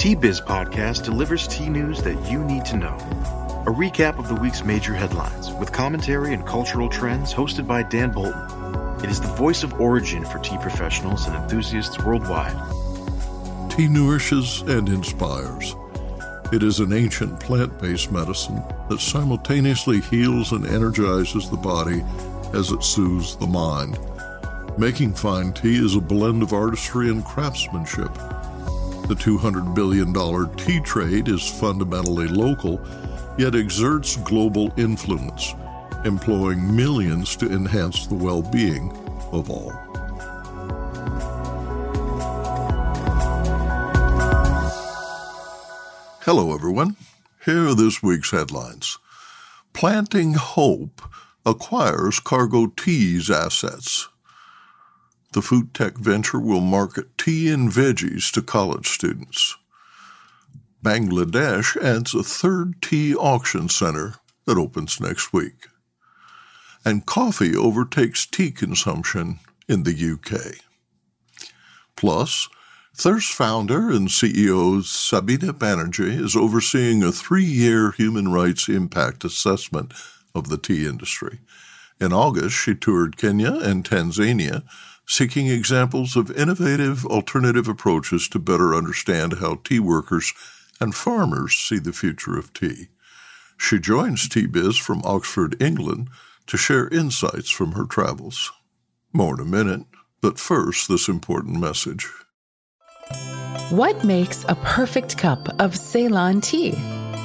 The Tea Biz podcast delivers tea news that you need to know. A recap of the week's major headlines with commentary and cultural trends hosted by Dan Bolton. It is the voice of origin for tea professionals and enthusiasts worldwide. Tea nourishes and inspires. It is an ancient plant based medicine that simultaneously heals and energizes the body as it soothes the mind. Making fine tea is a blend of artistry and craftsmanship. The $200 billion tea trade is fundamentally local, yet exerts global influence, employing millions to enhance the well being of all. Hello, everyone. Here are this week's headlines Planting Hope acquires Argo Tea's assets the food tech venture will market tea and veggies to college students. Bangladesh adds a third tea auction center that opens next week. And coffee overtakes tea consumption in the UK. Plus, Thirst founder and CEO Sabita Banerji is overseeing a three year human rights impact assessment of the tea industry. In August, she toured Kenya and Tanzania seeking examples of innovative alternative approaches to better understand how tea workers and farmers see the future of tea. She joins Tea Biz from Oxford, England, to share insights from her travels. More in a minute, but first, this important message. What makes a perfect cup of Ceylon tea?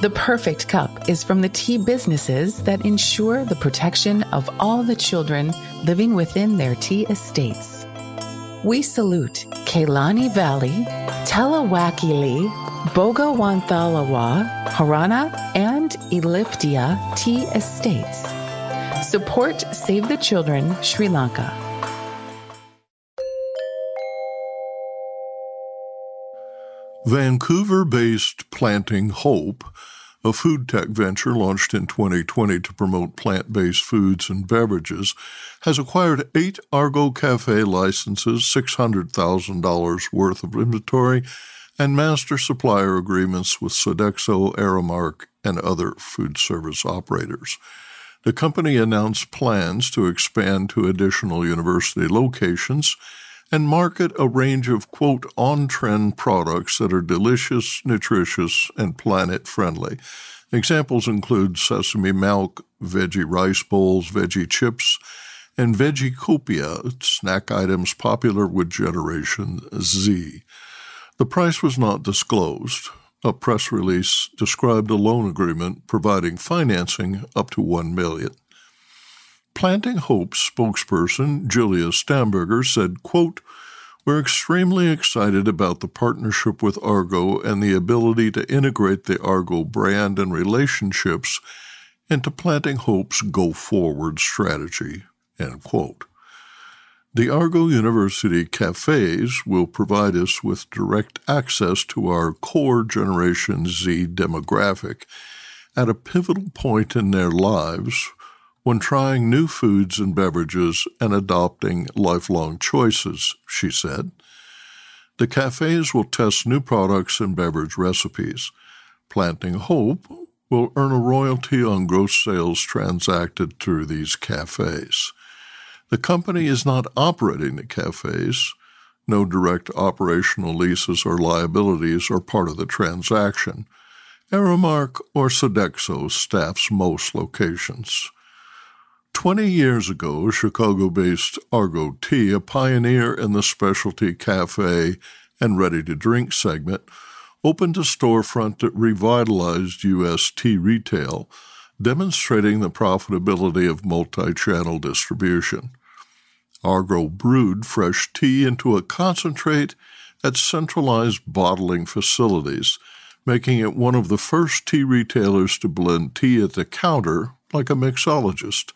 The perfect cup is from the tea businesses that ensure the protection of all the children living within their tea estates. We salute Kelani Valley, Talawakelle, Bogawantalawa, Horana, and Elpitiya tea estates. Support Save the Children Sri Lanka. Vancouver based Planting Hope, a food tech venture launched in 2020 to promote plant based foods and beverages, has acquired eight Argo Cafe licenses, $600,000 worth of inventory, and master supplier agreements with Sodexo, Aramark, and other food service operators. The company announced plans to expand to additional university locations and market a range of quote on trend products that are delicious, nutritious, and planet friendly. Examples include sesame milk, veggie rice bowls, veggie chips, and Veggiecopia, snack items popular with Generation Z. The price was not disclosed. A press release described a loan agreement providing financing up to 1 million. Planting Hope spokesperson Julia Stamberger said, quote, We're extremely excited about the partnership with Argo and the ability to integrate the Argo brand and relationships into Planting Hope's go forward strategy. End quote. The Argo University cafes will provide us with direct access to our core Generation Z demographic at a pivotal point in their lives when trying new foods and beverages and adopting lifelong choices, she said. The cafes will test new products and beverage recipes. Planting Hope will earn a royalty on gross sales transacted through these cafes. The company is not operating the cafes, No direct operational leases or liabilities are part of the transaction. Aramark or Sodexo staffs most locations. Twenty years ago, Chicago based Argo Tea, a pioneer in the specialty cafe and ready to drink segment, opened a storefront that revitalized U.S. tea retail, demonstrating the profitability of multi channel distribution. Argo brewed fresh tea into a concentrate at centralized bottling facilities, making it one of the first tea retailers to blend tea at the counter like a mixologist.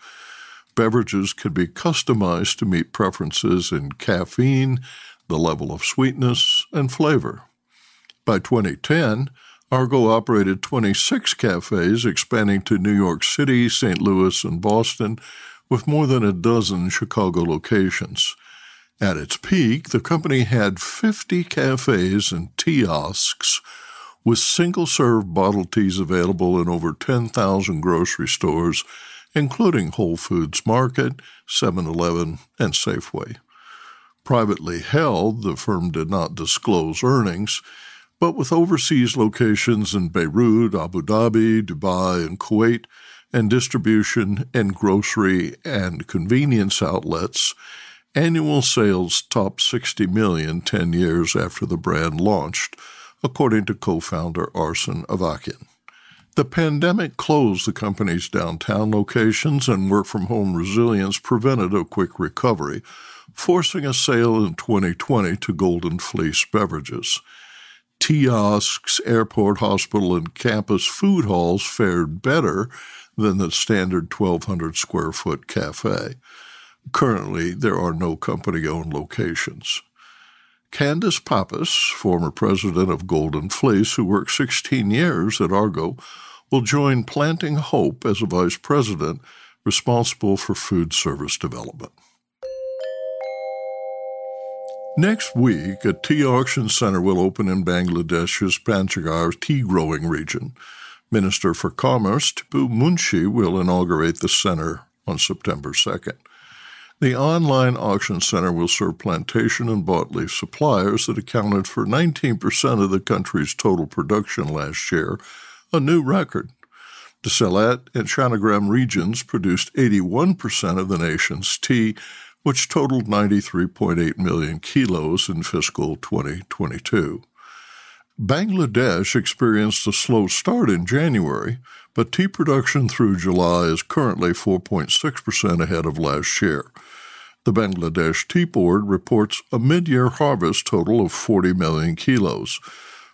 Beverages could be customized to meet preferences in caffeine, the level of sweetness, and flavor. By 2010, Argo operated 26 cafes, expanding to New York City, St. Louis, and Boston, with more than a dozen Chicago locations. At its peak, the company had 50 cafes and kiosks with single serve bottled teas available in over 10,000 grocery stores, including Whole Foods Market, 7 Eleven, and Safeway. Privately held, the firm did not disclose earnings, but with overseas locations in Beirut, Abu Dhabi, Dubai, and Kuwait, and distribution and grocery and convenience outlets, annual sales topped 60 million 10 years after the brand launched, according to co-founder Arsen Avakian. The pandemic closed the company's downtown locations and work from home resilience prevented a quick recovery, forcing a sale in 2020 to Golden Fleece Beverages. Kiosks, airport, hospital, and campus food halls fared better than the standard 1,200 square foot cafe. Currently, there are no company owned locations. Candace Pappas, former president of Golden Fleece, who worked 16 years at Argo, will join Planting Hope as a vice president responsible for food service development. Next week, a tea auction center will open in Bangladesh's Panchagarh tea growing region. Minister for Commerce Tipu Munshi will inaugurate the center on September 2nd. The online auction center will serve plantation and bought leaf suppliers that accounted for 19% of the country's total production last year, a new record. The Sylhet and Chattogram regions produced 81% of the nation's tea, which totaled 93.8 million kilos in fiscal 2022. Bangladesh experienced a slow start in January, but tea production through July is currently 4.6% ahead of last year. The Bangladesh Tea Board reports a mid year harvest total of 40 million kilos.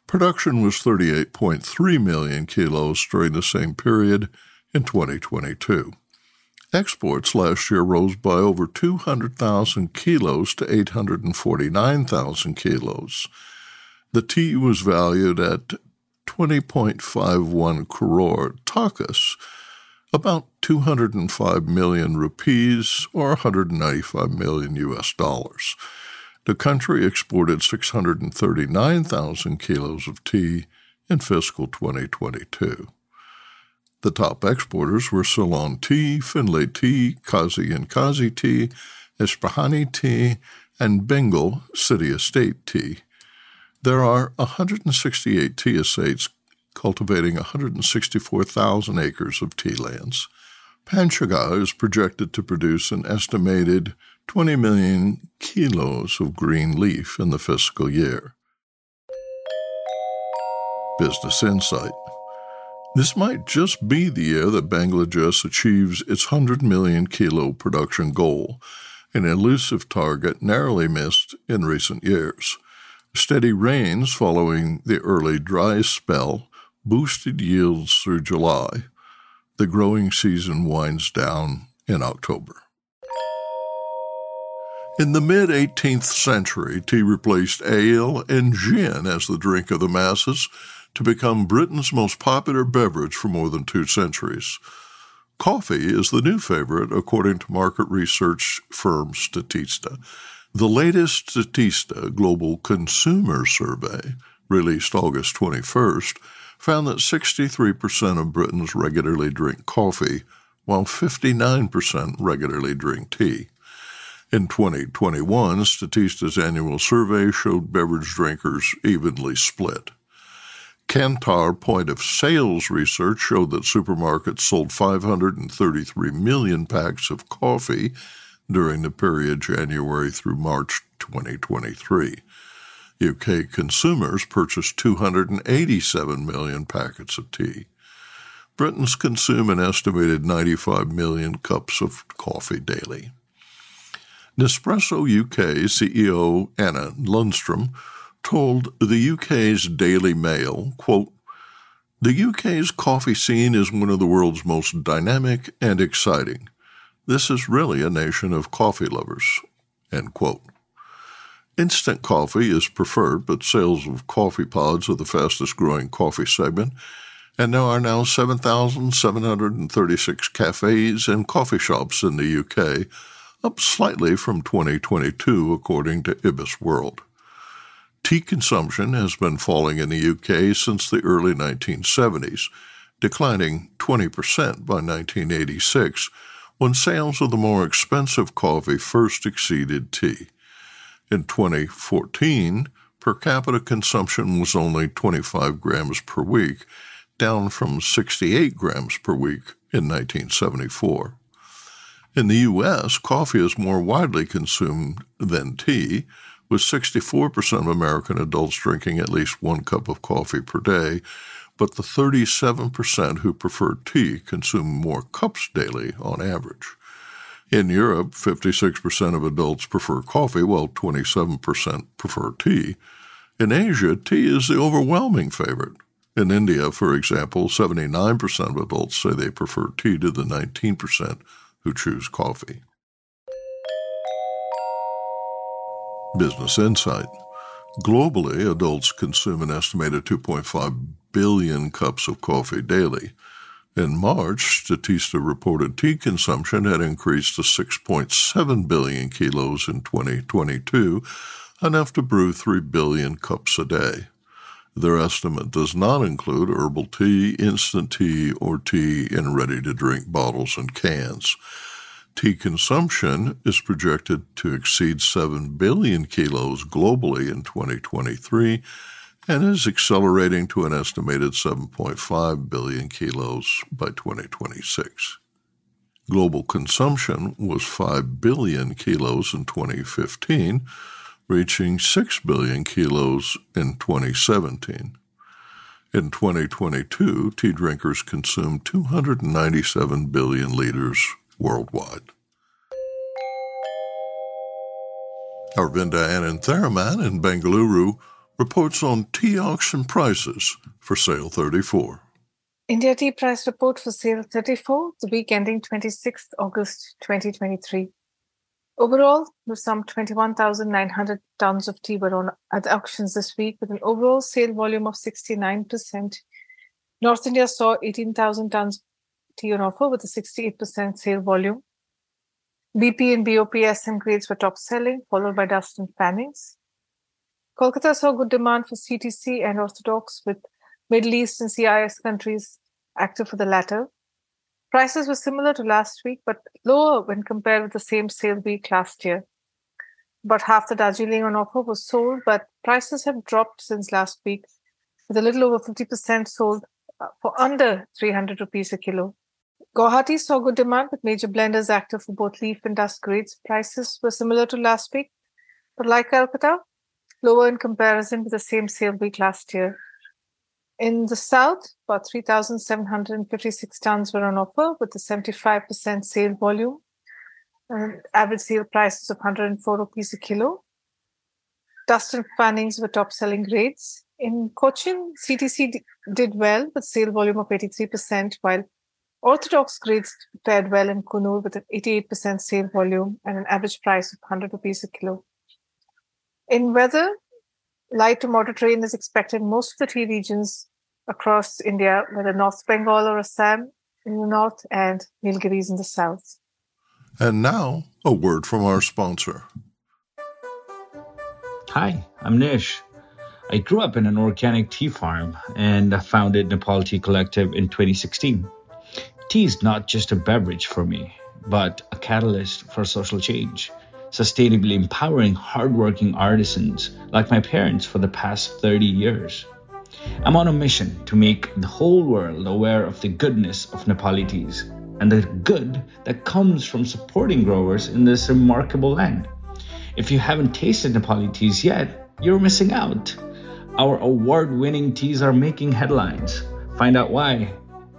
Production was 38.3 million kilos during the same period in 2022. Exports last year rose by over 200,000 kilos to 849,000 kilos. The tea was valued at 20.51 crore takas, about 205 million rupees or 195 million US dollars. The country exported 639,000 kilos of tea in fiscal 2022. The top exporters were Ceylon tea, Finlay tea, Kazi and Kazi tea, Ispahani tea, and Bengal City Estate tea. There are 168 tea estates cultivating 164,000 acres of tea lands. Panchagarh is projected to produce an estimated 20 million kilos of green leaf in the fiscal year. Business Insight This might just be the year that Bangladesh achieves its 100 million kilo production goal, an elusive target narrowly missed in recent years. Steady rains following the early dry spell boosted yields through July. The growing season winds down in October. In the mid 18th century, tea replaced ale and gin as the drink of the masses to become Britain's most popular beverage for more than two centuries. Coffee is the new favorite, according to market research firm Statista. The latest Statista Global Consumer Survey, released August 21st, found that 63% of Britons regularly drink coffee, while 59% regularly drink tea. In 2021, Statista's annual survey showed beverage drinkers evenly split. Kantar point of sales research showed that supermarkets sold 533 million packs of coffee during the period January through March 2023. UK consumers purchased 287 million packets of tea. Britons consume an estimated 95 million cups of coffee daily. Nespresso UK CEO Anna Lundstrom told the UK's Daily Mail, quote, The UK's coffee scene is one of the world's most dynamic and exciting. This is really a nation of coffee lovers. End quote. Instant coffee is preferred, but sales of coffee pods are the fastest growing coffee segment, and there are now 7,736 cafes and coffee shops in the UK, up slightly from 2022, according to IBIS World. Tea consumption has been falling in the UK since the early 1970s, declining 20% by 1986 when sales of the more expensive coffee first exceeded tea. In 2014, per capita consumption was only 25 grams per week, down from 68 grams per week in 1974. In the U.S., coffee is more widely consumed than tea, with 64% of American adults drinking at least one cup of coffee per day, but the 37% who prefer tea consume more cups daily on average. In Europe, 56% of adults prefer coffee, while 27% prefer tea. In Asia, tea is the overwhelming favorite. In India, for example, 79% of adults say they prefer tea to the 19% who choose coffee. Business Insight. Globally, adults consume an estimated 2.5 billion cups of coffee daily. In March, Statista reported tea consumption had increased to 6.7 billion kilos in 2022, enough to brew 3 billion cups a day. Their estimate does not include herbal tea, instant tea, or tea in ready to drink bottles and cans. Tea consumption is projected to exceed 7 billion kilos globally in 2023 and is accelerating to an estimated 7.5 billion kilos by 2026. Global consumption was 5 billion kilos in 2015, reaching 6 billion kilos in 2017. In 2022, tea drinkers consumed 297 billion liters worldwide. Aravinda Anantharaman in Bengaluru reports on tea auction prices for sale 34. India Tea Price Report for Sale 34, the week ending 26th August 2023. Overall, some 21,900 tons of tea were on at auctions this week with an overall sale volume of 69%. North India saw 18,000 tons tea on offer with a 68% sale volume. BP and BOP SM grades were top selling, followed by Dust and Fannings. Kolkata saw good demand for CTC and Orthodox, with Middle East and CIS countries active for the latter. Prices were similar to last week, but lower when compared with the same sale week last year. About half the Darjeeling on offer was sold, but prices have dropped since last week, with a little over 50% sold uh, for under 300 rupees a kilo. Guwahati saw good demand with major blenders active for both leaf and dust grades. Prices were similar to last week, but like Calcutta, lower in comparison with the same sale week last year. In the south, about 3,756 tons were on offer with a 75% sale volume and average sale prices of 104 rupees a kilo. Dust and fannings were top selling grades. In Cochin, CTC d- did well with sale volume of 83%, while Orthodox grades fared well in Coonoor with an 88% sale volume and an average price of 100 rupees a kilo. In weather, light to moderate rain is expected in most of the tea regions across India, whether North Bengal or Assam in the north and Nilgiris in the south. And now, a word from our sponsor. Hi, I'm Nish. I grew up in an organic tea farm and founded Nepal Tea Collective in 2016. Tea is not just a beverage for me, but a catalyst for social change. Sustainably empowering hardworking artisans like my parents for the past 30 years. I'm on a mission to make the whole world aware of the goodness of Nepali teas and the good that comes from supporting growers in this remarkable land. If you haven't tasted Nepali teas yet, you're missing out. Our award winning teas are making headlines. Find out why.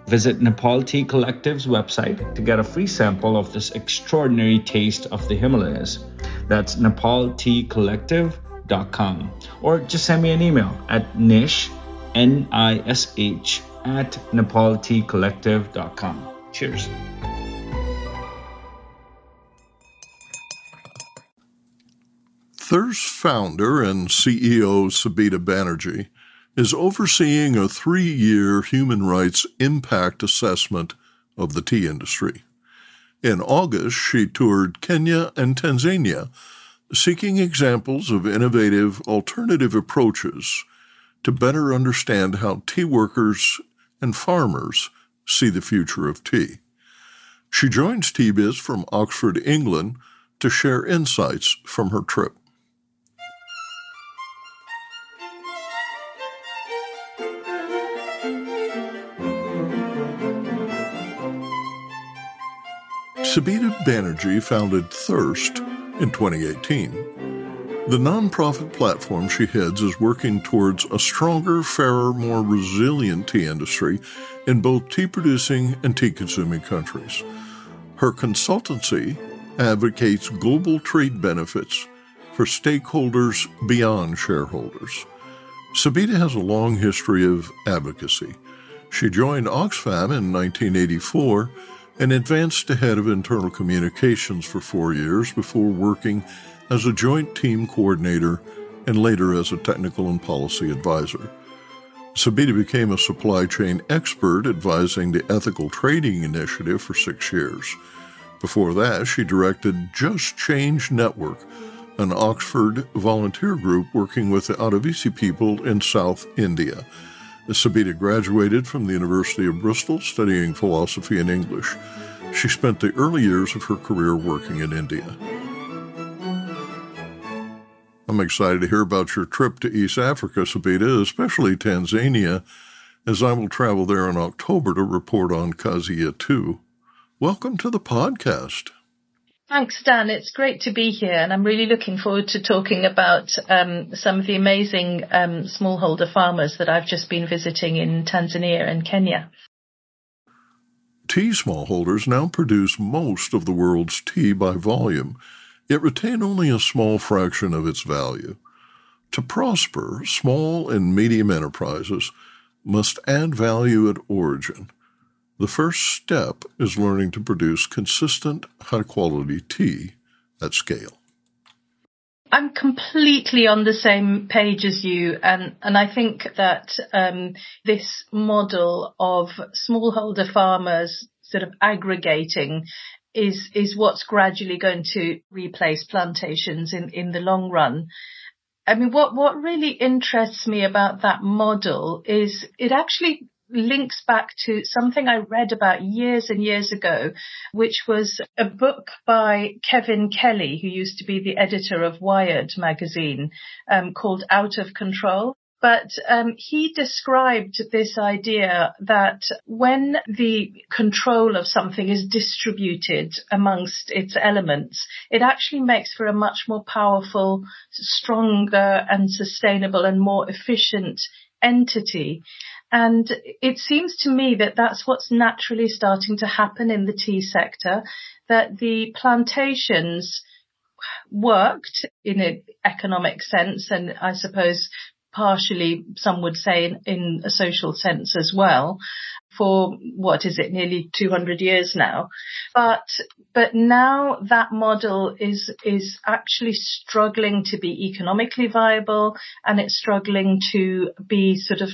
Visit Nepal Tea Collective's website to get a free sample of this extraordinary taste of the Himalayas. That's nepalteacollective.com. Or just send me an email at nish, N I S H, at nepalteacollective.com. Cheers. Thirst founder and CEO Sabita Banerji is overseeing a three year human rights impact assessment of the tea industry. In August, she toured Kenya and Tanzania, seeking examples of innovative alternative approaches to better understand how tea workers and farmers see the future of tea. She joins Tea Biz from Oxford, England, to share insights from her trip. Sabita Banerji founded Thirst in 2018. The nonprofit platform she heads is working towards a stronger, fairer, more resilient tea industry in both tea producing and tea consuming countries. Her consultancy advocates global trade benefits for stakeholders beyond shareholders. Sabita has a long history of advocacy. She joined Oxfam in 1984 and advanced to head of internal communications for four years before working as a joint team coordinator and later as a technical and policy advisor. Sabita became a supply chain expert advising the Ethical Trading Initiative for six years. Before that, she directed Just Change Network, an Oxford volunteer group working with the Adivasi people in South India. Sabita graduated from the University of Bristol studying philosophy and English. She spent the early years of her career working in India. I'm excited to hear about your trip to East Africa, Sabita, especially Tanzania, as I will travel there in October to report on Kazi Yetu. Welcome to the podcast. Thanks, Dan. It's great to be here, and I'm really looking forward to talking about um, some of the amazing um, smallholder farmers that I've just been visiting in Tanzania and Kenya. Tea smallholders now produce most of the world's tea by volume, yet retain only a small fraction of its value. To prosper, small and medium enterprises must add value at origin the first step is learning to produce consistent, high quality tea at scale. I'm completely on the same page as you, and and I think that um, this model of smallholder farmers sort of aggregating is is what's gradually going to replace plantations in in the long run. I mean, what what really interests me about that model is it actually links back to something I read about years and years ago, which was a book by Kevin Kelly, who used to be the editor of Wired magazine, um, called Out of Control. But um, he described this idea that when the control of something is distributed amongst its elements, it actually makes for a much more powerful, stronger and sustainable and more efficient entity. And it seems to me that that's what's naturally starting to happen in the tea sector, that the plantations worked in an economic sense and I suppose partially some would say in, in a social sense as well for what is it nearly 200 years now. But but now that model is is actually struggling to be economically viable and it's struggling to be sort of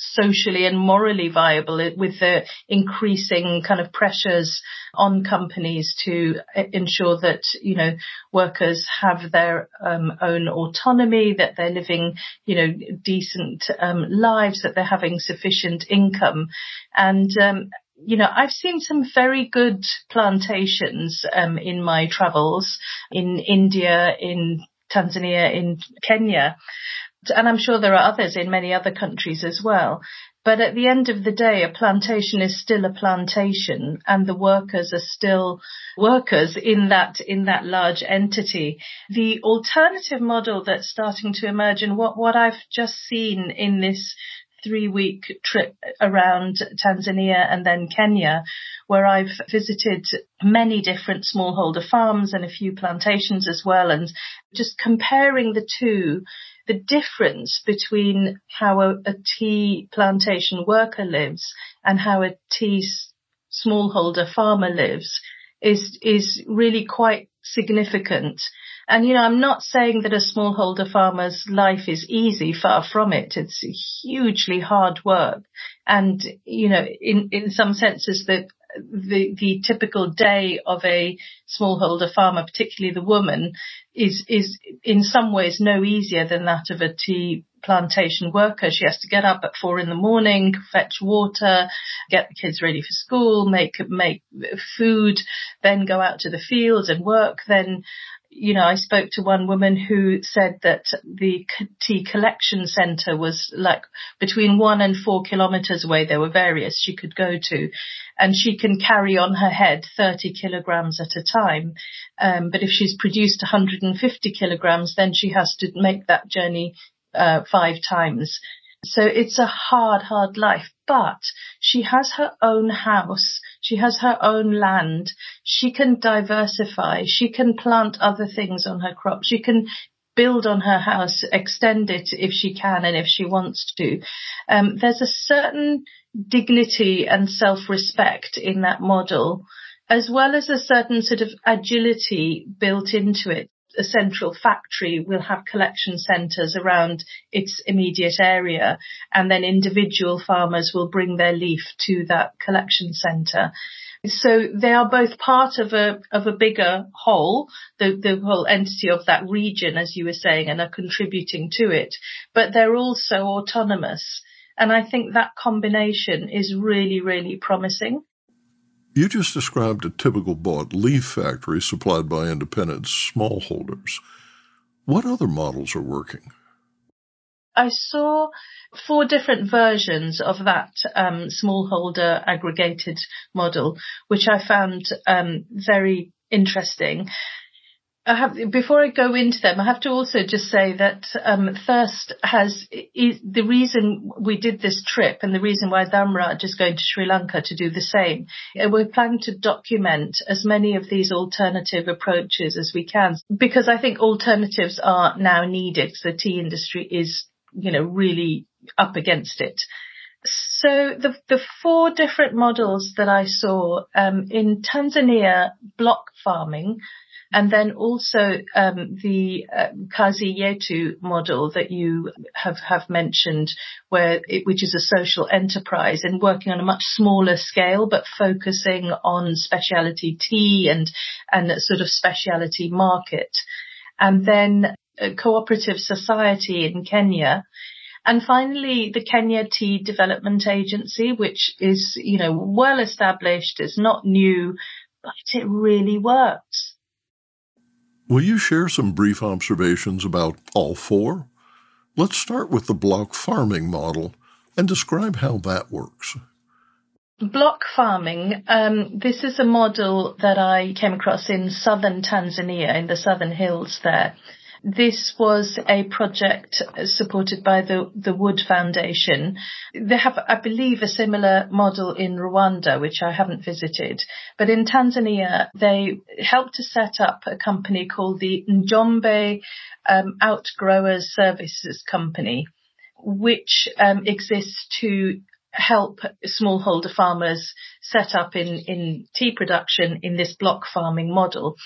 socially and morally viable with the increasing kind of pressures on companies to uh, ensure that, you know, workers have their um, own autonomy, that they're living, you know, decent um, lives, that they're having sufficient income. And um, you know, I've seen some very good plantations um, in my travels in India, in Tanzania, in Kenya. And I'm sure there are others in many other countries as well. But at the end of the day, a plantation is still a plantation and the workers are still workers in that, in that large entity. The alternative model that's starting to emerge and what, what I've just seen in this three week trip around Tanzania and then Kenya, where I've visited many different smallholder farms and a few plantations as well. And just comparing the two, the difference between how a, a tea plantation worker lives and how a tea smallholder farmer lives is, is really quite significant. And, you know, I'm not saying that a smallholder farmer's life is easy, far from it. It's hugely hard work. And, you know, in, in some senses that the, the typical day of a smallholder farmer, particularly the woman, is, is in some ways no easier than that of a tea plantation worker. She has to get up at four in the morning, fetch water, get the kids ready for school, make, make food, then go out to the fields and work, then you know, I spoke to one woman who said that the tea collection centre was like between one and four kilometres away. There were various she could go to and she can carry on her head 30 kilograms at a time. Um, but if she's produced 150 kilograms, then she has to make that journey uh, five times. So it's a hard, hard life, but she has her own house. She has her own land. She can diversify. She can plant other things on her crop. She can build on her house, extend it if she can and if she wants to. Um, there's a certain dignity and self-respect in that model, as well as a certain sort of agility built into it a central factory will have collection centres around its immediate area and then individual farmers will bring their leaf to that collection centre. So they are both part of a of a bigger whole, the, the whole entity of that region, as you were saying, and are contributing to it. But they're also autonomous. And I think that combination is really, really promising. You just described a typical bought leaf factory supplied by independent smallholders. What other models are working? I saw four different versions of that um, smallholder aggregated model, which I found um, very interesting. I have, before I go into them, I have to also just say that um, Thirst has is, the reason we did this trip and the reason why Dhamraj is going to Sri Lanka to do the same. We're planning to document as many of these alternative approaches as we can because I think alternatives are now needed. The tea industry is, you know, really up against it. So the the four different models that I saw um, in Tanzania, block farming and then also um, the uh, Kazi Yetu model that you have, have mentioned, where it, which is a social enterprise and working on a much smaller scale, but focusing on specialty tea and and sort of specialty market. And then a cooperative society in Kenya. And finally, the Kenya Tea Development Agency, which is, you know, well established, it's not new, but it really works. Will you share some brief observations about all four? Let's start with the block farming model and describe how that works. Block farming, um, this is a model that I came across in southern Tanzania, in the southern hills there. This was a project supported by the, the Wood Foundation. They have, I believe, a similar model in Rwanda, which I haven't visited. But in Tanzania, they helped to set up a company called the Njombe um, Outgrowers Services Company, which um, exists to help smallholder farmers set up in, in tea production in this block farming model.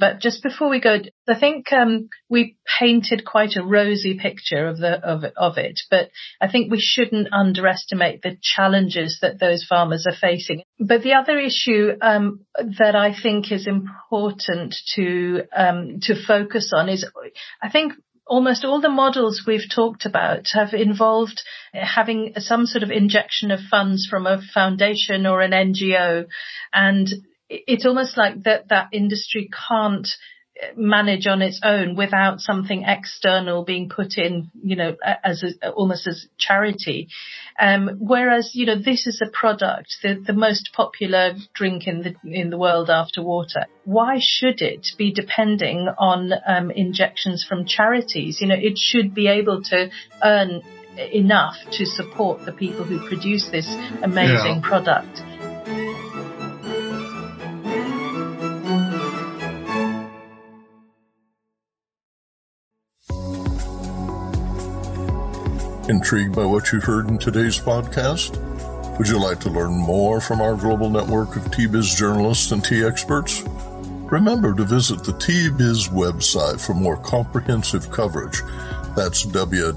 But just before we go, I think um, we painted quite a rosy picture of the of of it. But I think we shouldn't underestimate the challenges that those farmers are facing. But the other issue um, that I think is important to um, to focus on is, I think almost all the models we've talked about have involved having some sort of injection of funds from a foundation or an NGO. And it's almost like that, that industry can't manage on its own without something external being put in, you know, as a, almost as charity. Um, whereas, you know, this is a product, the, the most popular drink in the in the world after water. Why should it be depending on um, injections from charities? You know, it should be able to earn enough to support the people who produce this amazing yeah. product. Intrigued by what you heard in today's podcast? Would you like to learn more from our global network of Tea Biz journalists and tea experts? Remember to visit the Tea Biz website for more comprehensive coverage. That's www.t-biz.com.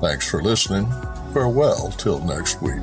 Thanks for listening. Farewell till next week.